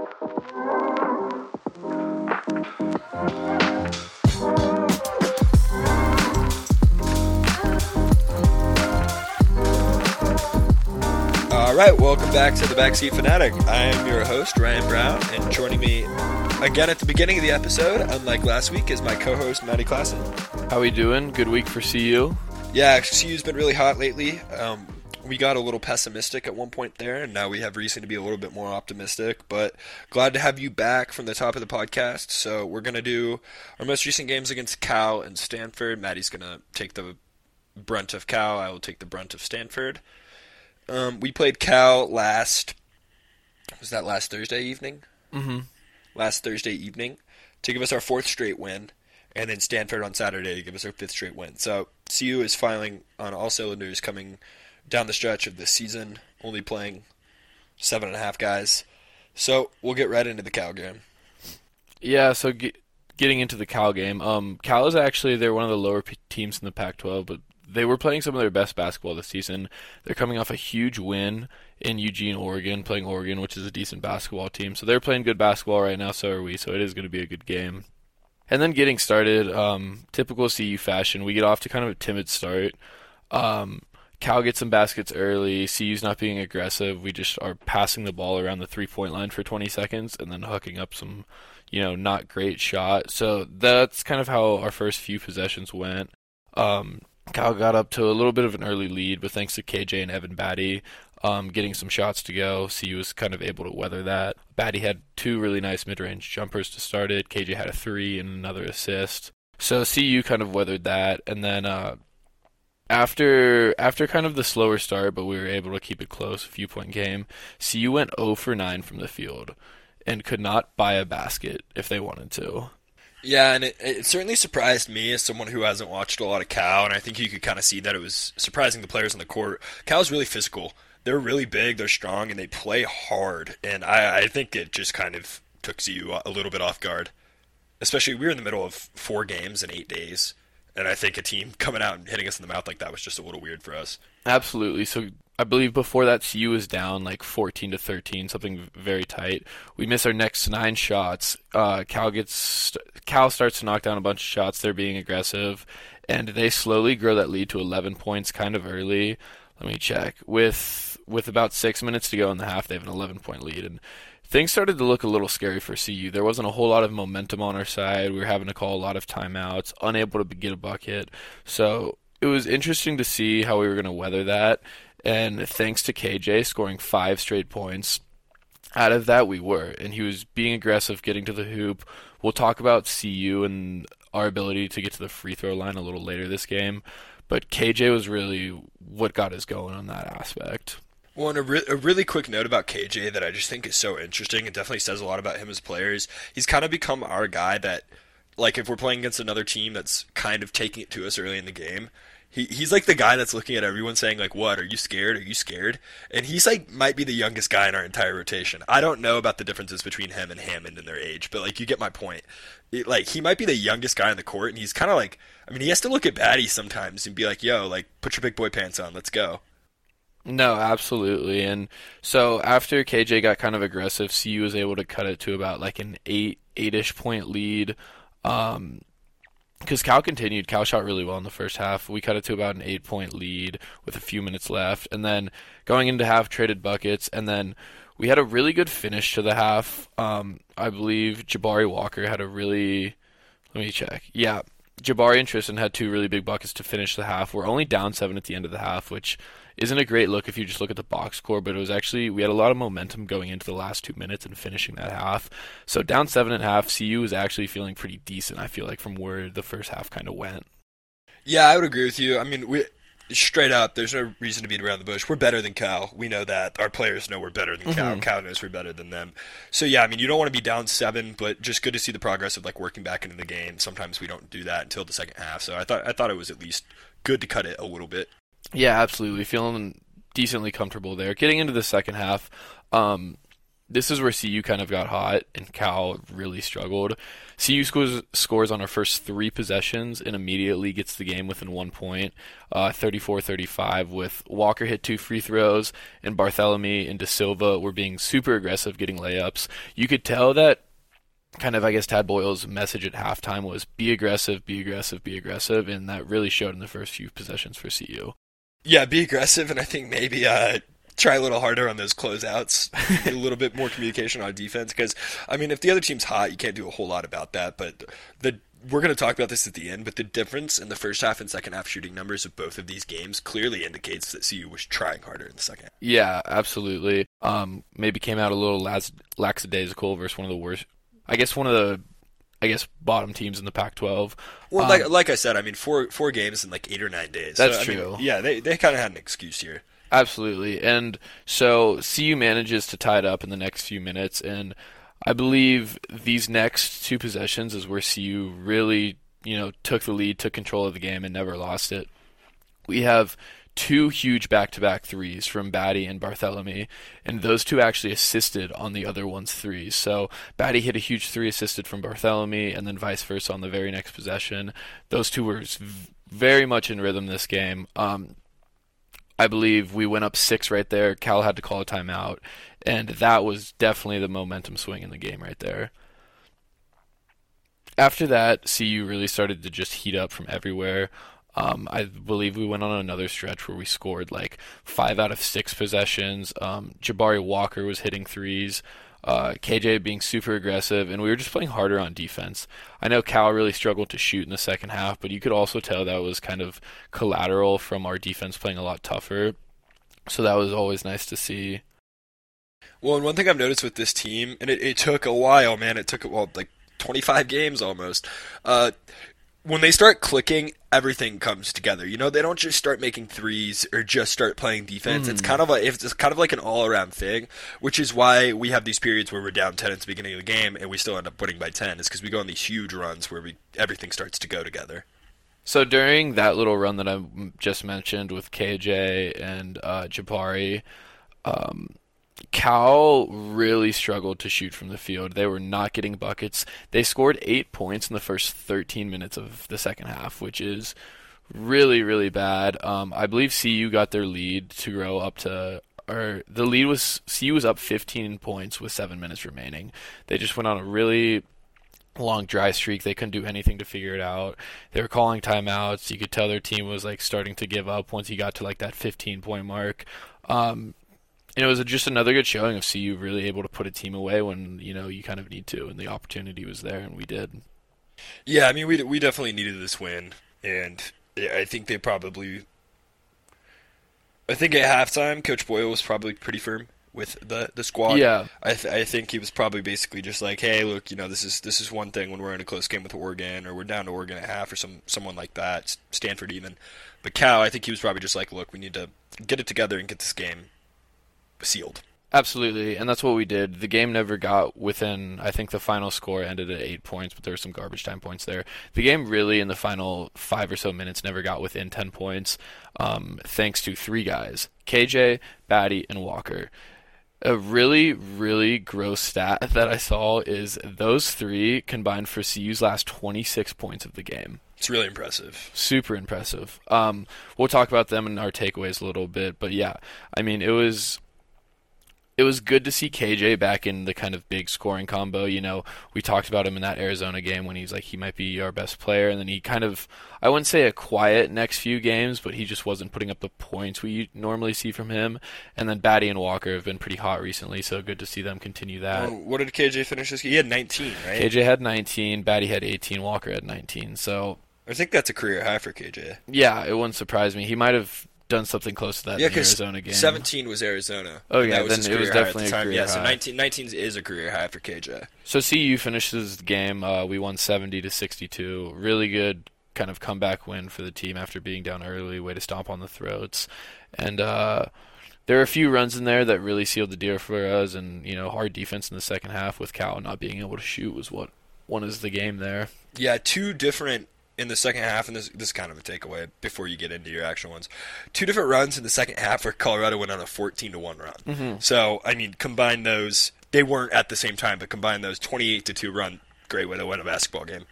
All right, welcome back to the Backseat Fanatic. I am your host, Ryan Brown, and joining me again at the beginning of the episode, unlike last week, is my co-host, Matty Klassen. How we doing? Good week for CU. Yeah, CU's been really hot lately. Um, we got a little pessimistic at one point there, and now we have reason to be a little bit more optimistic. But glad to have you back from the top of the podcast. So we're gonna do our most recent games against Cal and Stanford. Matty's gonna take the brunt of Cal. I will take the brunt of Stanford. Um, we played Cal last. Was that last Thursday evening? Mm-hmm. Last Thursday evening to give us our fourth straight win, and then Stanford on Saturday to give us our fifth straight win. So CU is filing on all cylinders coming down the stretch of this season, only playing seven and a half guys. So we'll get right into the Cal game. Yeah. So get, getting into the Cal game, um, Cal is actually they're one of the lower p- teams in the Pac-12, but they were playing some of their best basketball this season. They're coming off a huge win in Eugene, Oregon, playing Oregon, which is a decent basketball team. So they're playing good basketball right now. So are we. So it is going to be a good game. And then getting started, um, typical CU fashion, we get off to kind of a timid start. Um, Cal gets some baskets early. CU's not being aggressive. We just are passing the ball around the three point line for 20 seconds and then hooking up some, you know, not great shot. So that's kind of how our first few possessions went. Um, Cal got up to a little bit of an early lead, but thanks to KJ and Evan Battey um, getting some shots to go, CU was kind of able to weather that. Battey had two really nice mid range jumpers to start it. KJ had a three and another assist. So CU kind of weathered that. And then uh, after after kind of the slower start, but we were able to keep it close, a few point game. CU went 0 for 9 from the field and could not buy a basket if they wanted to. Yeah, and it, it certainly surprised me as someone who hasn't watched a lot of Cal, and I think you could kind of see that it was surprising the players on the court. Cal's really physical. They're really big, they're strong, and they play hard. And I, I think it just kind of took CU a little bit off guard. Especially, we were in the middle of four games in eight days. And I think a team coming out and hitting us in the mouth like that was just a little weird for us. Absolutely. So I believe before that, CU was down like 14 to 13, something very tight. We miss our next nine shots. Uh, Cal gets Cal starts to knock down a bunch of shots. They're being aggressive, and they slowly grow that lead to 11 points, kind of early. Let me check. With with about six minutes to go in the half, they have an 11 point lead, and things started to look a little scary for CU. There wasn't a whole lot of momentum on our side. We were having to call a lot of timeouts, unable to get a bucket. So it was interesting to see how we were going to weather that. And thanks to KJ scoring five straight points, out of that we were. And he was being aggressive, getting to the hoop. We'll talk about CU and our ability to get to the free throw line a little later this game. But KJ was really what got us going on that aspect. Well, and a, re- a, really quick note about KJ that I just think is so interesting. It definitely says a lot about him as players. He's kind of become our guy that, like, if we're playing against another team that's kind of taking it to us early in the game, he he's like the guy that's looking at everyone saying like, "What? Are you scared? Are you scared?" And he's like might be the youngest guy in our entire rotation. I don't know about the differences between him and Hammond in their age, but like you get my point. It, like he might be the youngest guy in the court, and he's kind of like, I mean, he has to look at Battey sometimes and be like, "Yo, like, put your big boy pants on, let's go." No, absolutely. And so after KJ got kind of aggressive, CU was able to cut it to about like an eight eight-ish point lead. Um, because Cal continued, Cal shot really well in the first half. We cut it to about an eight point lead with a few minutes left, and then going into half, traded buckets, and then we had a really good finish to the half. Um, I believe Jabari Walker had a really, let me check. Yeah, Jabari and Tristan had two really big buckets to finish the half. We're only down seven at the end of the half, which isn't a great look if you just look at the box score, but it was actually we had a lot of momentum going into the last two minutes and finishing that half. So down seven and a half, CU was actually feeling pretty decent. I feel like from where the first half kind of went. Yeah, I would agree with you. I mean, we straight up, there's no reason to beat around the bush. We're better than Cal. We know that. Our players know we're better than Cal. Mm-hmm. Cal knows we're better than them. So yeah, I mean, you don't want to be down seven, but just good to see the progress of like working back into the game. Sometimes we don't do that until the second half. So I thought I thought it was at least good to cut it a little bit. Yeah, absolutely. Feeling decently comfortable there. Getting into the second half, um, this is where CU kind of got hot and Cal really struggled. CU scores scores on our first three possessions and immediately gets the game within one point, uh, 34-35. With Walker hit two free throws and Barthelemy and da Silva were being super aggressive, getting layups. You could tell that kind of I guess Tad Boyle's message at halftime was be aggressive, be aggressive, be aggressive, and that really showed in the first few possessions for CU. Yeah, be aggressive, and I think maybe uh, try a little harder on those closeouts, a little bit more communication on defense. Because I mean, if the other team's hot, you can't do a whole lot about that. But the we're going to talk about this at the end, but the difference in the first half and second half shooting numbers of both of these games clearly indicates that CU was trying harder in the second. Yeah, absolutely. Um, maybe came out a little lax- lackadaisical versus one of the worst. I guess one of the I guess bottom teams in the Pac-12. Well, um, like like I said, I mean four four games in like eight or nine days. That's so, true. Mean, yeah, they they kind of had an excuse here. Absolutely. And so CU manages to tie it up in the next few minutes. And I believe these next two possessions is where CU really, you know, took the lead, took control of the game, and never lost it. We have two huge back-to-back threes from Battey and Barthelemy, and those two actually assisted on the other one's threes. So Battey hit a huge three assisted from Barthelemy, and then vice versa on the very next possession. Those two were very much in rhythm this game. Um, I believe we went up six right there. Cal had to call a timeout, and that was definitely the momentum swing in the game right there. After that, CU really started to just heat up from everywhere. Um, I believe we went on another stretch where we scored like five out of six possessions. Um, Jabari Walker was hitting threes uh, KJ being super aggressive, and we were just playing harder on defense. I know Cal really struggled to shoot in the second half, but you could also tell that was kind of collateral from our defense playing a lot tougher. So that was always nice to see. Well, and one thing I've noticed with this team, and it, it took a while, man. It took well like 25 games almost. Uh, when they start clicking, everything comes together. You know, they don't just start making threes or just start playing defense. Mm. It's hmm. kind of like it's kind of like an all around thing, which is why we have these periods where we're down ten at the beginning of the game and we still end up winning by ten. Is because we go on these huge runs where we everything starts to go together. So during that little run that I just mentioned with KJ and uh, Jabari, um, Cal really struggled to shoot from the field. They were not getting buckets. They scored eight points in the first 13 minutes of the second half, which is really, really bad. Um, I believe CU got their lead to grow up to, or the lead was CU was up 15 points with seven minutes remaining. They just went on a really long dry streak. They couldn't do anything to figure it out. They were calling timeouts. You could tell their team was like starting to give up once you got to like that 15 point mark. Um, and it was just another good showing of CU really able to put a team away when you know you kind of need to, and the opportunity was there, and we did. Yeah, I mean we we definitely needed this win, and I think they probably. I think at halftime, Coach Boyle was probably pretty firm with the the squad. Yeah, I th- I think he was probably basically just like, hey, look, you know, this is this is one thing when we're in a close game with Oregon or we're down to Oregon at half or some someone like that, Stanford even. But Cal, I think he was probably just like, look, we need to get it together and get this game sealed. Absolutely, and that's what we did. The game never got within. I think the final score ended at eight points, but there were some garbage time points there. The game really, in the final five or so minutes, never got within ten points, um, thanks to three guys: KJ, Battey, and Walker. A really, really gross stat that I saw is those three combined for CU's last 26 points of the game. It's really impressive. Super impressive. Um, we'll talk about them in our takeaways a little bit, but yeah, I mean, it was it was good to see KJ back in the kind of big scoring combo. You know, we talked about him in that Arizona game when he's like he might be our best player, and then he kind of I wouldn't say a quiet next few games, but he just wasn't putting up the points we normally see from him. And then Battey and Walker have been pretty hot recently, so good to see them continue that. What did KJ finish this? He had 19, right? KJ had 19, Battey had 18, Walker had 19. So I think that's a career high for KJ. Yeah, it wouldn't surprise me. He might have done something close to that yeah, in Arizona game. 17 was Arizona. Oh yeah, that then it was definitely a career yeah, high. so 19, 19 is a career high for KJ. So CU finishes the game. Uh, we won 70 to 62. Really good kind of comeback win for the team after being down early. Way to stomp on the throats. And uh, there are a few runs in there that really sealed the deal for us. And you know, hard defense in the second half with Cal not being able to shoot was what won us the game there. Yeah, two different in the second half, and this, this is kind of a takeaway before you get into your actual ones. Two different runs in the second half where Colorado went on a 14 to 1 run. Mm-hmm. So, I mean, combine those they weren't at the same time, but combine those 28 to 2 run, great way to win a basketball game.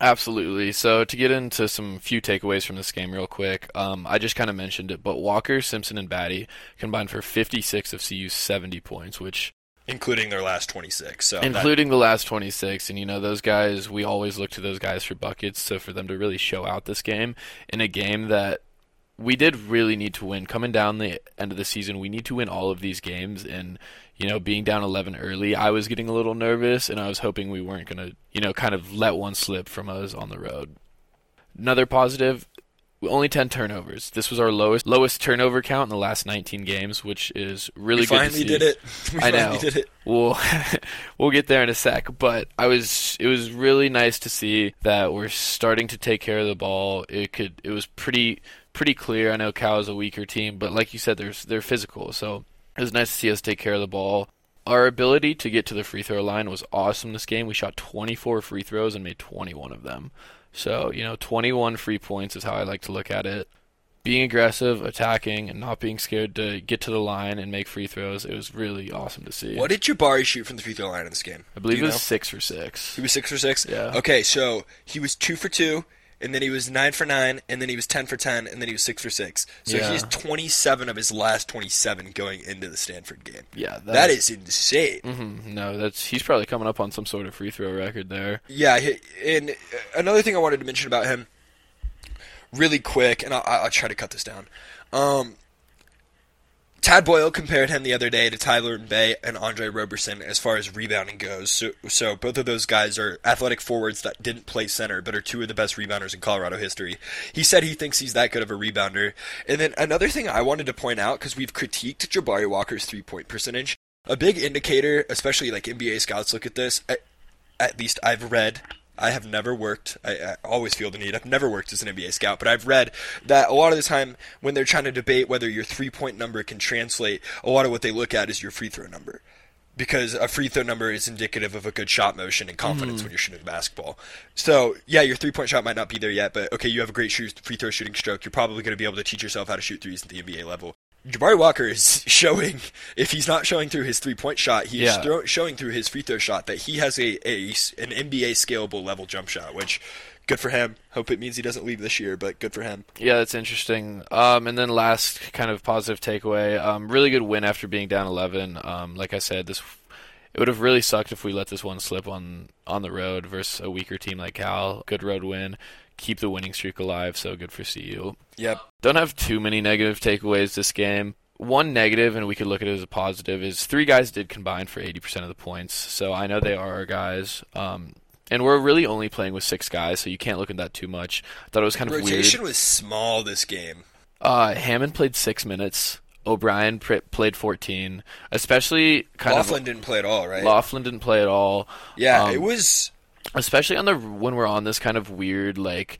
Absolutely. So to get into some few takeaways from this game real quick, um, I just kind of mentioned it, but Walker, Simpson, and Battey combined for 56 of CU's 70 points, which including their last 26. So including that... the last 26, and you know those guys, we always look to those guys for buckets. So for them to really show out this game in a game that we did really need to win coming down the end of the season, we need to win all of these games and you know, being down 11 early, I was getting a little nervous, and I was hoping we weren't going to, you know, kind of let one slip from us on the road. Another positive, only 10 turnovers. This was our lowest lowest turnover count in the last 19 games, which is really we good. Finally did it. We I know. Did it. We'll we'll get there in a sec, but I was it was really nice to see that we're starting to take care of the ball. It could it was pretty pretty clear. I know Cal is a weaker team, but like you said, they're they're physical, so it was nice to see us take care of the ball. Our ability to get to the free throw line was awesome this game. We shot 24 free throws and made 21 of them. So, you know, 21 free points is how I like to look at it. Being aggressive, attacking, and not being scared to get to the line and make free throws, it was really awesome to see. What did Jabari shoot from the free throw line in this game? I believe it was know? six for six. He was six for six? Yeah. Okay, so he was two for two and then he was nine for nine, and then he was ten for ten, and then he was six for six. So yeah. he's twenty seven of his last twenty seven going into the Stanford game. Yeah, that, that is insane. Mm-hmm. No, that's he's probably coming up on some sort of free throw record there. Yeah, and another thing I wanted to mention about him, really quick, and I'll, I'll try to cut this down. Um, Tad Boyle compared him the other day to Tyler Bey and Andre Roberson as far as rebounding goes. So, so both of those guys are athletic forwards that didn't play center, but are two of the best rebounders in Colorado history. He said he thinks he's that good of a rebounder. And then another thing I wanted to point out because we've critiqued Jabari Walker's three point percentage. A big indicator, especially like NBA scouts look at this. At, at least I've read I have never worked. I, I, always feel the need. I've never worked as an NBA scout, but I've read that a lot of the time when they're trying to debate whether your three point number can translate, a lot of what they look at is your free throw number. Because a free throw number is indicative of a good shot motion and confidence mm. when you're shooting basketball. So, yeah, your three point shot might not be there yet, but okay, you have a great free throw shooting stroke. You're probably going to be able to teach yourself how to shoot threes at the NBA level. Jabari Walker is showing, if he's not showing through his three point shot, he's yeah. throw, showing through his free throw shot that he has a, a an NBA scalable level jump shot, which good for him. Hope it means he doesn't leave this year, but good for him. Yeah, that's interesting. Um, and then last kind of positive takeaway, um, really good win after being down 11. Um, like I said, this it would have really sucked if we let this one slip on on the road versus a weaker team like Cal. Good road win keep the winning streak alive. So good for CU. Yep. Don't have too many negative takeaways this game. One negative, and we could look at it as a positive, is three guys did combine for 80% of the points. So I know they are our guys. Um, and we're really only playing with six guys, so you can't look at that too much. I thought it was kind of Rotation weird. was small this game. Uh, Hammond played six minutes. O'Brien pr- played 14. Especially kind Laughlin of. didn't play at all, right? Laughlin didn't play at all. Yeah, um, it was especially on the when we're on this kind of weird like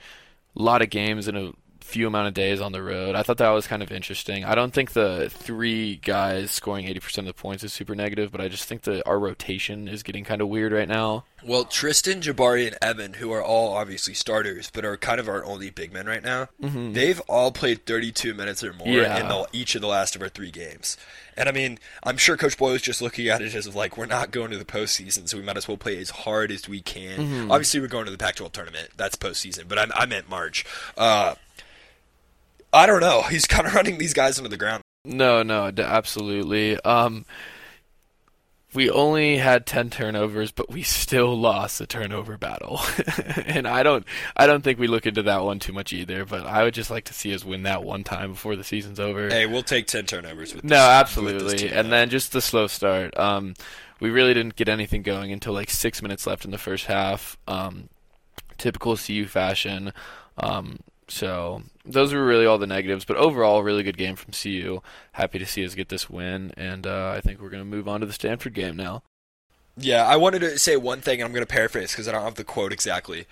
lot of games in a few amount of days on the road. I thought that was kind of interesting. I don't think the three guys scoring 80% of the points is super negative, but I just think that our rotation is getting kind of weird right now. Well, Tristan, Jabari, and Evan, who are all obviously starters, but are kind of our only big men right now, mm-hmm. they've all played 32 minutes or more yeah. in the, each of the last of our three games. And I mean, I'm sure Coach Boyle is just looking at it as like we're not going to the postseason, so we might as well play as hard as we can. Mm-hmm. Obviously, we're going to the Pac-12 tournament. That's postseason, but I, I meant March. Uh, I don't know. He's kind of running these guys into the ground. No, no, absolutely. Um, we only had 10 turnovers but we still lost the turnover battle. And i don't i don't think we look into that one too much either but i would just like to see us win that one time before the season's over. Hey we'll take 10 turnovers with no this, absolutely. with and then just the slow start. Um, we really didn't get anything going until like six minutes left in the first half. Um, typical cu fashion. Um, so those were really all the negatives, but overall, really good game from CU. Happy to see us get this win, and uh, I think we're going to move on to the Stanford game now. Yeah, I wanted to say one thing, and I'm going to paraphrase because I don't have the quote exactly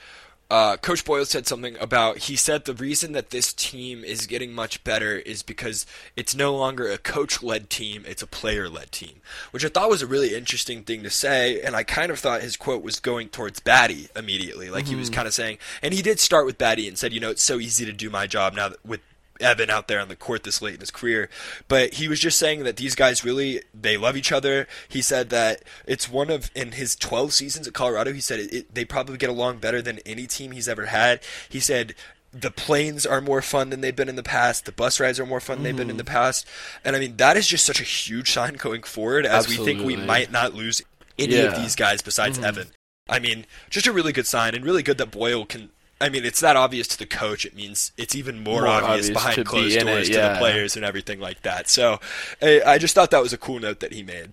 uh, Coach Boyle said something about he said the reason that this team is getting much better is because it's no longer a coach led team, it's a player led team, which I thought was a really interesting thing to say. And I kind of thought his quote was going towards Battey immediately. Like mm-hmm. he was mm-hmm. kind of saying, and he did start with Battey and said, you know, it's so easy to do my job now that with Evan out there on the court this late in his career. But he was just saying that these guys really they love each other. He said that it's one of in his 12 seasons at Colorado. He said it, it, they probably get along better than any team he's ever had. He said the planes are more fun than they've been in the past. The bus rides are more fun than they've been in the mm-hmm. past. And I mean that is just such a huge sign going forward as we think we might not lose any of these guys besides mm-hmm. Evan. I mean, just a really good sign and really good that Boyle can. I mean, it's that obvious to the coach. It means it's even more, More obvious, obvious to behind be closed in it, doors to the players and everything like that. So, I, I just thought that was a cool note that he made.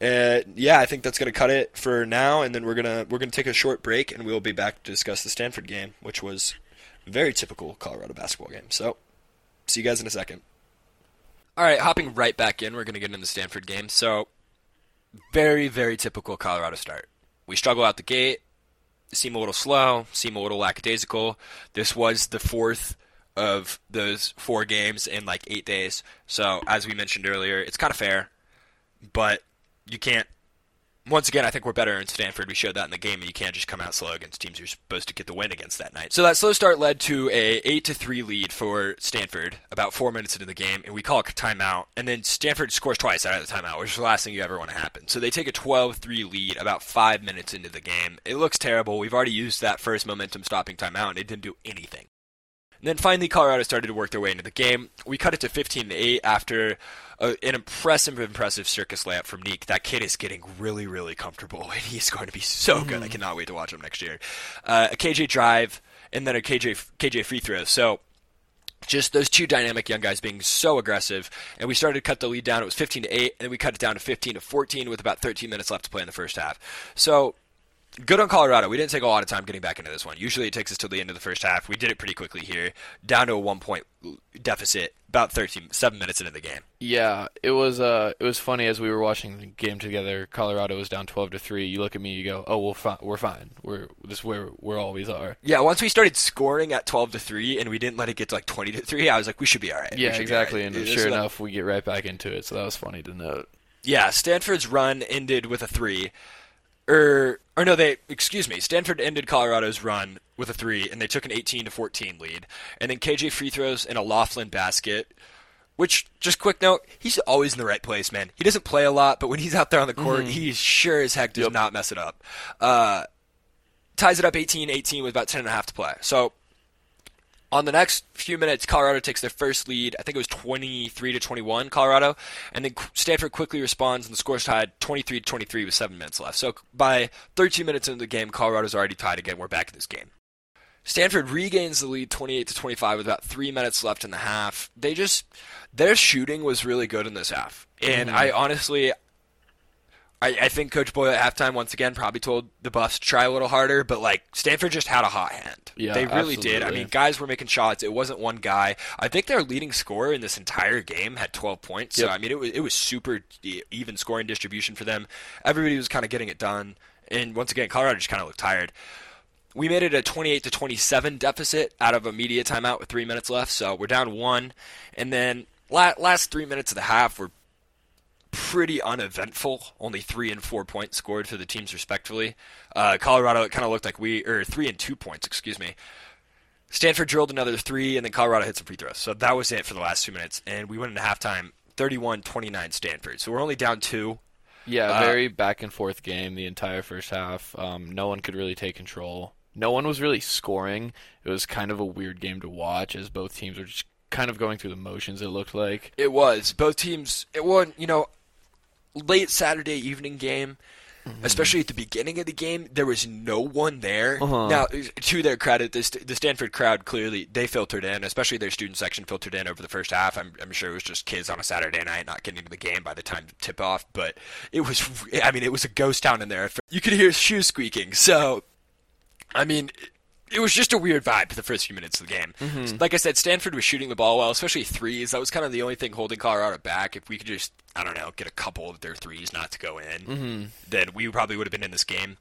Uh, yeah, I think that's gonna cut it for now, and then we're gonna we're gonna take a short break, and we'll be back to discuss the Stanford game, which was very typical Colorado basketball game. So, see you guys in a second. All right, hopping right back in, we're gonna get into the Stanford game. So, very very typical Colorado start. We struggle out the gate seem a little slow, seem a little lackadaisical. This was the fourth of those four games in like eight days. So, as we mentioned earlier, it's kind of fair, but you can't. Once again, I think we're better in Stanford. We showed that in the game, and you can't just come out slow against teams you're supposed to get the win against that night. So that slow start led to a eight to three lead for Stanford about four minutes into the game, and we call a timeout. And then Stanford scores twice out of the timeout, which is the last thing you ever want to happen. So they take a 12-3 lead about five minutes into the game. It looks terrible. We've already used that first momentum stopping timeout, and it didn't do anything. And then finally, Colorado started to work their way into the game. We cut it to 15 to 8 after a, an impressive, impressive circus layup from Nique. That kid is getting really, really comfortable, and he's going to be so good. I cannot wait to watch him next year. Uh, a KJ drive, and then a KJ KJ free throw. So just those two dynamic young guys being so aggressive, and we started to cut the lead down. It was 15 to 8, and then we cut it down to 15 to 14 with about 13 minutes left to play in the first half. So good on Colorado. We didn't take a lot of time getting back into this one. Usually it takes us till the end of the first half. We did it pretty quickly here, down to a one point deficit about 13, seven minutes into the game. Yeah, it was uh it was funny as we were watching the game together. Colorado was down 12 to 3. You look at me, you go, "Oh, we'll fi- we're fine. We're this is where we always are." Yeah, once we started scoring at 12 to 3 and we didn't let it get to like 20 to 3, I was like, we should be all right. Yeah, exactly. right. And sure that- enough, we get right back into it. So that was funny to note. Yeah, Stanford's run ended with a three. Or, or no, they excuse me. Stanford ended Colorado's run with a three, and they took an 18 to 14 lead. And then KJ free throws and a Laughlin basket. Which, just quick note, he's always in the right place, man. He doesn't play a lot, but when he's out there on the court, he sure as heck does Yep. not mess it up. Uh, ties it up 18-18 with about 10 and a half to play. So on the next few minutes, Colorado takes their first lead. I think it was 23 to 21, Colorado, and then Stanford quickly responds, and the score's tied 23 to 23 with seven minutes left. So by 13 minutes into the game, Colorado's already tied again. We're back in this game. Stanford regains the lead 28 to 25 with about three minutes left in the half. They just their shooting was really good in this half, and mm-hmm. I honestly. I, I think Coach Boyle at halftime once again probably told the Buffs to try a little harder, but like Stanford just had a hot hand. Yeah, they really did. I mean, guys were making shots. It wasn't one guy. I think their leading scorer in this entire game had 12 points. So I mean, it was it was super even scoring distribution for them. Everybody was kind of getting it done, and once again, Colorado just kind of looked tired. We made it a 28 to 27 deficit out of a media timeout with three minutes left, so we're down one. And then la- last three minutes of the half were pretty uneventful. Only three and four points scored for the teams respectively. Uh, Colorado, it kind of looked like we, or three and two points, excuse me. Stanford drilled another three, and then Colorado hit some free throws. So that was it for the last two minutes, and we went into halftime 31-29 Stanford. So we're only down two. Yeah, Uh, very back and forth game the entire first half. Um, no one could really take control. No one was really scoring. It was kind of a weird game to watch as both teams were just kind of going through the motions. It looked like. It was both teams. It won. You know, late Saturday evening game, especially at the beginning of the game, there was no one there. Uh-huh. Now, to their credit, the, the Stanford crowd clearly they filtered in, especially their student section filtered in over the first half. I'm, I'm sure it was just kids on a Saturday night not getting to the game by the time to tip off, but it was. I mean, it was a ghost town in there. You could hear shoes squeaking. So, I mean. It was just a weird vibe for the first few minutes of the game. Like I said, Stanford was shooting the ball well, especially threes. That was kind of the only thing holding Colorado back. If we could just, I don't know, get a couple of their threes not to go in, then we probably would have been in this game.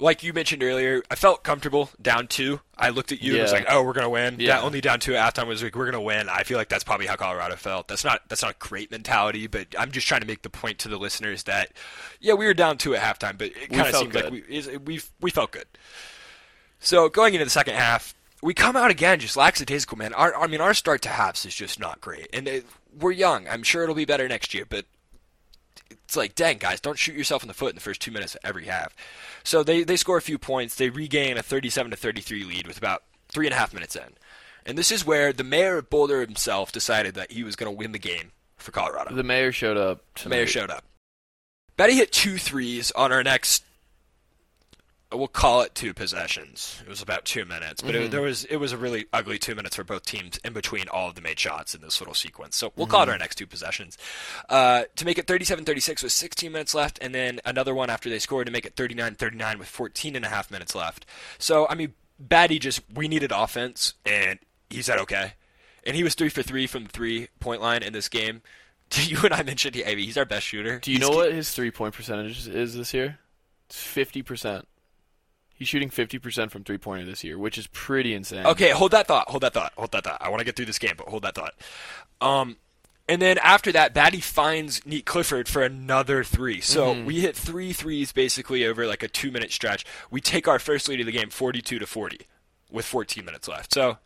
Like you mentioned earlier, I felt comfortable down two. I looked at you and was like, "Oh, we're gonna win." Yeah. Yeah, only down two at halftime was like, "We're gonna win." I feel like that's probably how Colorado felt. That's not that's not a great mentality, but I'm just trying to make the point to the listeners that, yeah, we were down two at halftime, but it kind of seemed like we is- we we felt good. So going into the second half, we come out again just lackadaisical, man. Our, I mean, our start to halves is just not great, and it, we're young. I'm sure it'll be better next year, but it's like, dang, guys, don't shoot yourself in the foot in the first two minutes of every half. So they they score a few points. They regain a 37 to 33 lead with about three and a half minutes in, and this is where the mayor of Boulder himself decided that he was going to win the game for Colorado. The mayor showed up. The mayor showed up. Battey hit two threes on our next we'll call it two possessions. It was about two minutes, but mm-hmm. it, there was it was a really ugly two minutes for both teams in between all of the made shots in this little sequence. So we'll mm-hmm. call it mm-hmm. our next two possessions. Uh, to make it 37-36 with 16 minutes left, and then another one after they scored to make it 39-39 with 14 and a half minutes left. So I mean, Battey just we needed offense, and he said okay, and he was three for three from the three point line in this game. You and I mentioned he, I mean, he's our best shooter. Do you he's know what his three point percentage is this year? It's fifty percent. He's shooting 50% from three pointer this year, which is pretty insane. Okay, hold that thought. Hold that thought. Hold that thought. I want to get through this game, but hold that thought. Um, and then after that, Battey finds Nique Clifford for another three. So mm-hmm. we hit three threes basically over like a two minute stretch. We take our first lead of the game 42 to 40 with 14 minutes left. So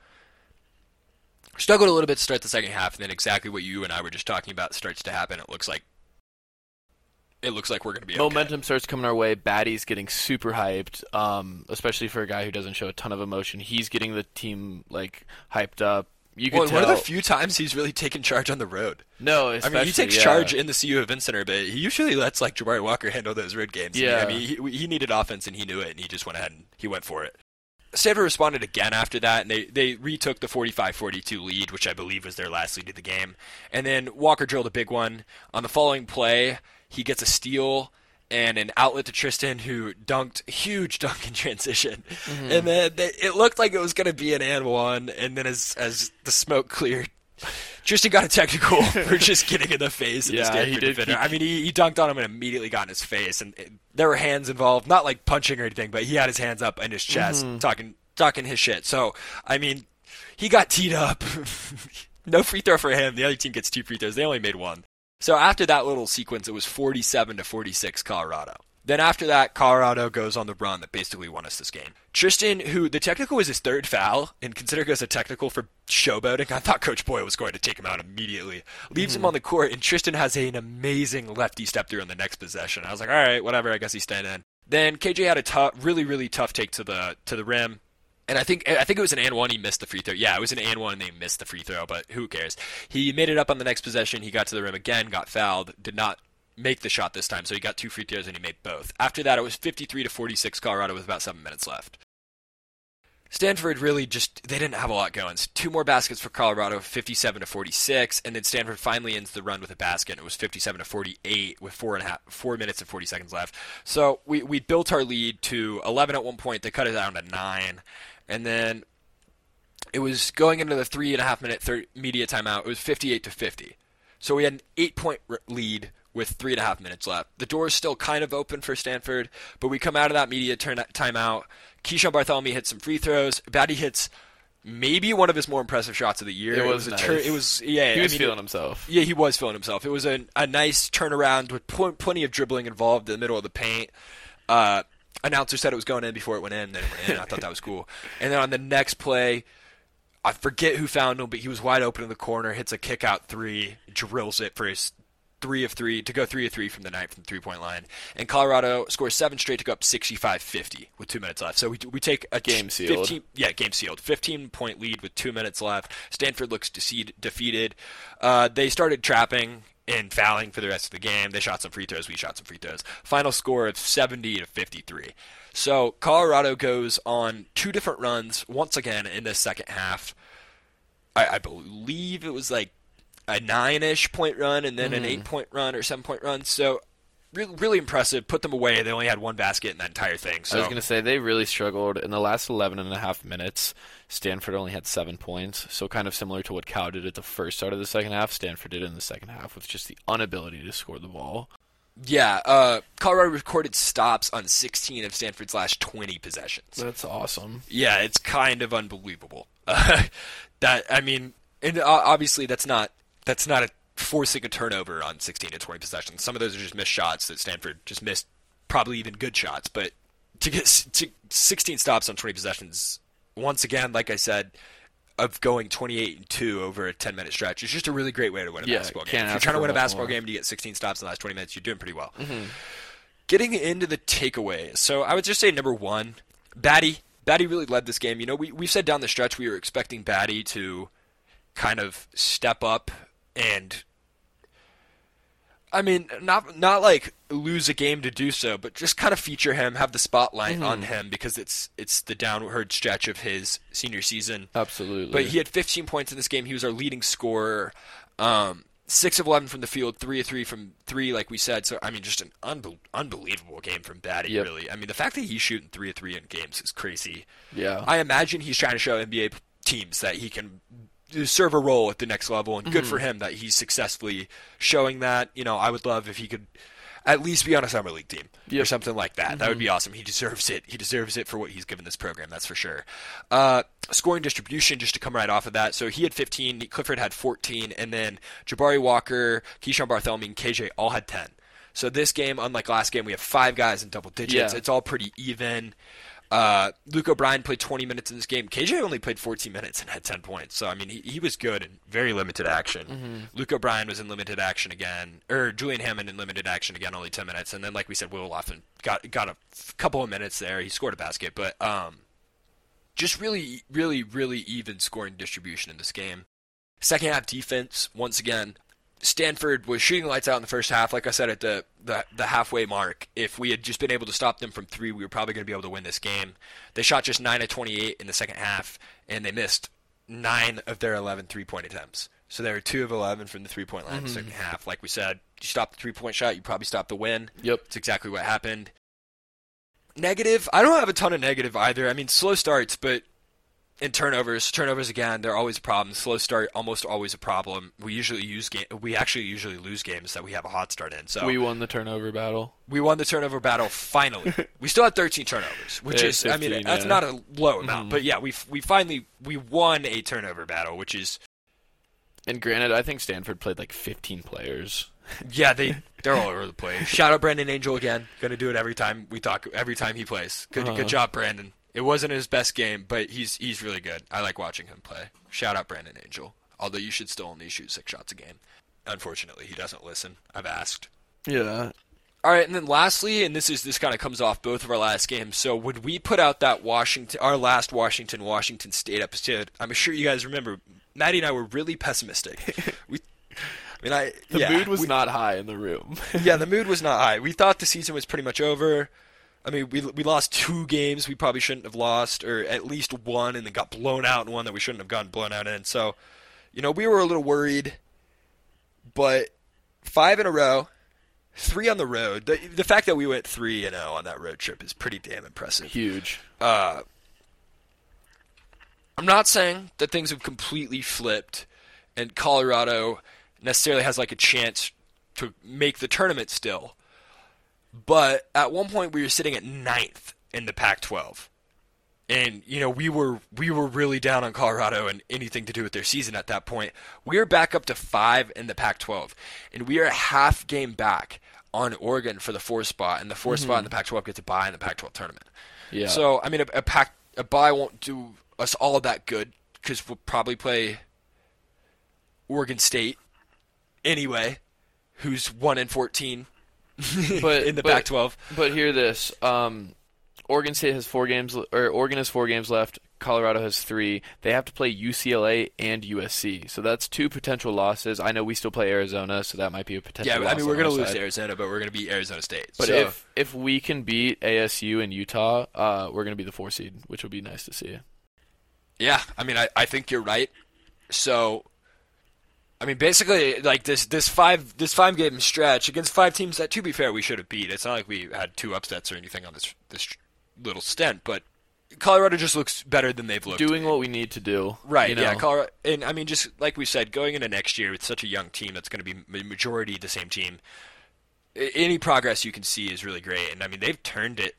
struggled a little bit to start the second half, and then exactly what you and I were just talking about starts to happen. It looks like it looks like we're going to be momentum okay. starts coming our way. Battey's getting super hyped, um, especially for a guy who doesn't show a ton of emotion. He's getting the team like hyped up. You well, tell. one of the few times he's really taken charge on the road. No, I mean he takes yeah. charge in the CU event center, but he usually lets like Jabari Walker handle those road games. Yeah, I mean he, he needed offense and he knew it, and he just went ahead and he went for it. Stanford responded again after that, and they, they retook the 45-42 lead, which I believe was their last lead of the game. And then Walker drilled a big one on the following play. He gets a steal and an outlet to Tristan, who dunked huge dunk in transition, mm-hmm. and then they, it looked like it was going to be an and one, and then as as the smoke cleared. Tristan got a technical for just getting in the face of yeah, the Stanford defender. I mean, he, he dunked on him and immediately got in his face, and it, there were hands involved, not like punching or anything, but he had his hands up in his chest, mm-hmm. talking talking his shit. So, I mean, he got teed up. no free throw for him. The other team gets two free throws. They only made one. So after that little sequence, it was 47 to 46 Colorado. Then after that, Colorado goes on the run that basically won us this game. Tristan, who the technical was his third foul, and considering it as a technical for showboating, I thought Coach Boyle was going to take him out immediately. Leaves mm-hmm. him on the court, and Tristan has an amazing lefty step through on the next possession. I was like, all right, whatever. I guess he's staying in. Then KJ had a tough, really, really tough take to the to the rim. And I think I think it was an and one. He missed the free throw. Yeah, it was an and one. and They missed the free throw, but who cares? He made it up on the next possession. He got to the rim again, got fouled, did not make the shot this time, so he got two free throws and he made both. After that, it was 53 to 46 Colorado with about seven minutes left. Stanford really just they didn't have a lot going. two more baskets for Colorado, 57 to 46, and then Stanford finally ends the run with a basket. It was 57 to 48 with four and a half, four minutes and 40 seconds left. So we we built our lead to 11 at one point. They cut it down to nine, and then it was going into the three and a half minute third media timeout. It was 58 to 50. So we had an eight point lead with three and a half minutes left. The door is still kind of open for Stanford, but we come out of that media turn timeout. Keeshawn Barthelemy hits some free throws. Battey hits maybe one of his more impressive shots of the year. It was, it was nice. tur- it was yeah. He was I mean, feeling himself. Yeah, he was feeling himself. It was a, a nice turnaround with pl- plenty of dribbling involved in the middle of the paint. Uh, announcer said it was going in before it went in. Then it went in. I thought that was cool. And then on the next play, I forget who found him, but he was wide open in the corner, hits a kick out three, drills it for his three of three to go three of three from the night from the three point line. And Colorado scores seven straight to go up 65-50 with two minutes left. So we, we take a game sealed. 15, yeah, game sealed. 15 point lead with two minutes left. Stanford looks defeated. Uh, they started trapping and fouling for the rest of the game. They shot some free throws. We shot some free throws. Final score of 70 to 53. So Colorado goes on two different runs once again in the second half. I, I believe it was like a nine-ish point run and then mm-hmm. an eight-point run or seven-point run. So really, really impressive. Put them away. They only had one basket in that entire thing. So. I was going to say they really struggled in the last 11 and a half minutes. Stanford only had seven points, so kind of similar to what Cal did at the first start of the second half. Stanford did in the second half with just the inability to score the ball. Yeah, uh, Colorado recorded stops on 16 of Stanford's last 20 possessions. That's awesome. Yeah, it's kind of unbelievable. Uh, that I mean, and obviously that's not that's not a forcing a turnover on 16 to 20 possessions. Some of those are just missed shots that Stanford just missed, probably even good shots. But to get to 16 stops on 20 possessions once again, like I said, of going 28 and 2 over a 10 minute stretch is just a really great way to win a Yeah, basketball game. If you're trying to win a basketball more. Mm-hmm. game and you get 16 stops in the last 20 minutes, you're doing pretty well. Getting into the takeaways. So I would just say number one, Battey. Battey really led this game. You know, we, we've said down the stretch we were expecting Battey to kind of step up and I mean, not not like lose a game to do so, but just kind of feature him, have the spotlight Mm-hmm. on him because it's it's the downward stretch of his senior season. Absolutely. But he had 15 points in this game. He was our leading scorer. Um, six of 11 from the field, three of three from three, like we said. So I mean, just an unbe- unbelievable game from Battey. Yep. Really, I mean, the fact that he's shooting three of three in games is crazy. yeah. I imagine he's trying to show NBA teams that he can serve a role at the next level, and good for Mm-hmm. him that he's successfully showing that. You know, I would love if he could at least be on a summer league team or something like that. That would be awesome. He deserves it. He deserves it for what he's given this program. That's for sure. Uh, scoring distribution, just to come right off of that. So he had 15. Clifford had 14, and then Jabari Walker, Keeshawn Barthelemy, and KJ all had 10. So this game, unlike last game, we have five guys in double digits. Yeah. It's all pretty even. Uh, Luke O'Brien played 20 minutes in this game. KJ only played 14 minutes and had 10 points. So I mean, he, he was good in very limited action. Luke O'Brien was in limited action again, or Julian Hammond in limited action again, only 10 minutes. And then, like we said, Will Lofton got got a couple of minutes there. He scored a basket, but um, just really, really, really even scoring distribution in this game. Second half defense, once again, Stanford was shooting lights out in the first half. Like I said, at the, the, the halfway mark, if we had just been able to stop them from three, we were probably going to be able to win this game. They shot just 9 of 28 in the second half, and they missed 9 of their 11 three point attempts. So they were 2 of 11 from the three point line in the mm-hmm. second half. Like we said, you stop the three point shot, you probably stop the win. Yep. That's exactly what happened. Negative, I don't have a ton of negative either. I mean, slow starts, but in turnovers, turnovers again, they're always a problem. Slow start, almost always a problem. We usually use game. We actually usually lose games that we have a hot start in. So We won the turnover battle. we won the turnover battle finally. we still had 13 turnovers, which Yeah, is, I mean, 15, that's not a low amount, Mhm. but yeah, we we finally we won a turnover battle, which is And granted, I think Stanford played like 15 players. yeah, they they're all over the place. Shout out Brandon Angel again. Gonna do it every time we talk. Every time he plays. Good Uh-huh. good job, Brandon. It wasn't his best game, but he's he's really good. I like watching him play. Shout out Brandon Angel. Although you should still only shoot six shots a game. Unfortunately, he doesn't listen. I've asked. Yeah. All right, and then lastly, and this is this kind of comes off both of our last games. So when we put out that Washington, our last Washington Washington State episode, I'm sure you guys remember. Matty and I were really pessimistic. we, I mean, I The yeah, mood was we- not high in the room. yeah, the mood was not high. We thought the season was pretty much over. I mean, we we lost two games we probably shouldn't have lost, or at least one, and then got blown out in one that we shouldn't have gotten blown out in. So, you know, we were a little worried. But five in a row, three on the road. The the fact that we went three and zero on that road trip is pretty damn impressive. Huge. Uh, I'm not saying that things have completely flipped and Colorado necessarily has like a chance to make the tournament still. But at one point we were sitting at ninth in the Pac-12. And you know we were we were really down on Colorado and anything to do with their season at that point. We are back up to five in the Pac-12, and we are a half game back on Oregon for the fourth spot, and the 4th spot in mm-hmm. the Pac-12 gets a bye in the Pac-12 tournament. Yeah. So I mean, a, a pack a bye won't do us all that good because we'll probably play Oregon State anyway, who's one in fourteen But- in the but- Pac-12. But hear this: um, Oregon State has four games, or Oregon has four games left. Colorado has three. They have to play UCLA and USC, so that's two potential losses. I know we still play Arizona, so that might be a potential. Yeah, I mean we're gonna lose side. Arizona, but we're gonna beat Arizona State. But so, if if we can beat ASU and Utah, uh, we're gonna be the four seed, which will be nice to see. yeah, I mean I, I think you're right. So I mean basically like this this five this five game stretch against five teams that to be fair we should have beat. It's not like we had two upsets or anything on this this little stint, but Colorado just looks better than they've looked. Doing what we need to do, Right. You Yeah. know? Colorado, and I mean, just like we said, going into next year with such a young team that's going to be majority the same team. Any progress you can see is really great, and I mean they've turned it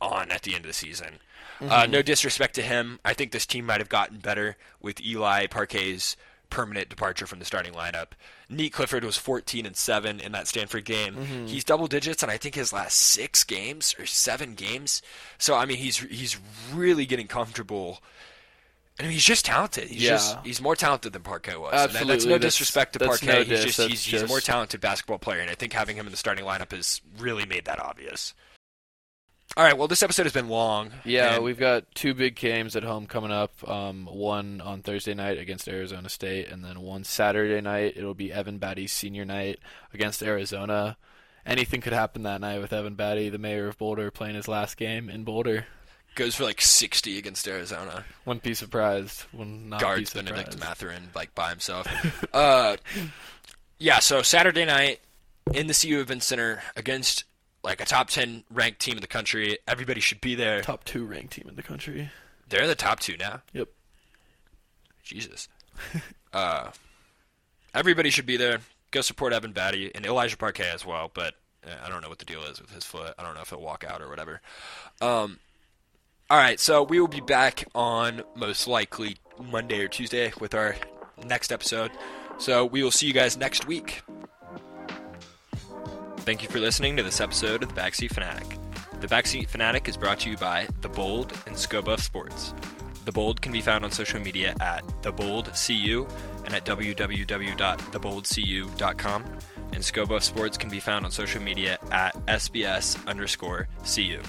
on at the end of the season. Uh, Mm-hmm. no disrespect to him, I think this team might have gotten better with Eli Parquet's permanent departure from the starting lineup. Nique Clifford was 14 and 7 in that Stanford game. Mm-hmm. He's double digits, and I think his last six games or seven games. So I mean, he's he's really getting comfortable. I mean, he's just talented. He's Yeah. just he's more talented than Parquet was. And that- that's no That's- disrespect to Parquet. no he's just he's, he's a more talented basketball player, and I think having him in the starting lineup has really made that obvious. All right. Well, this episode has been long. Yeah, and- we've got two big games at home coming up. Um, one on Thursday night against Arizona State, and then one Saturday night. It'll be Evan Battey's senior night against Arizona. Anything could happen that night with Evan Batty, the mayor of Boulder, playing his last game in Boulder. goes for like 60 against Arizona. Wouldn't be surprised. Would not guards be Bennedict. Mathurin like by himself. uh, yeah, so Saturday night in the CU Event Center against like a top 10 ranked team in the country. Everybody should be there. Top two ranked team in the country. They're the top two now. Yep. Jesus. uh, everybody should be there. Go support Evan Battey and Elijah Parquet as well. But uh, I don't know what the deal is with his foot. I don't know if he'll walk out or whatever. Um, all right, so we will be back on most likely Monday or Tuesday with our next episode. So we will see you guys next week. Thank you for listening to this episode of The Backseat Fanatic. The Backseat Fanatic is brought to you by The Bold and Sko Buff Sports. The Bold can be found on social media at The Bold CU and at www.theboldcu.com. And Sko Buff Sports can be found on social media at SBS underscore CU.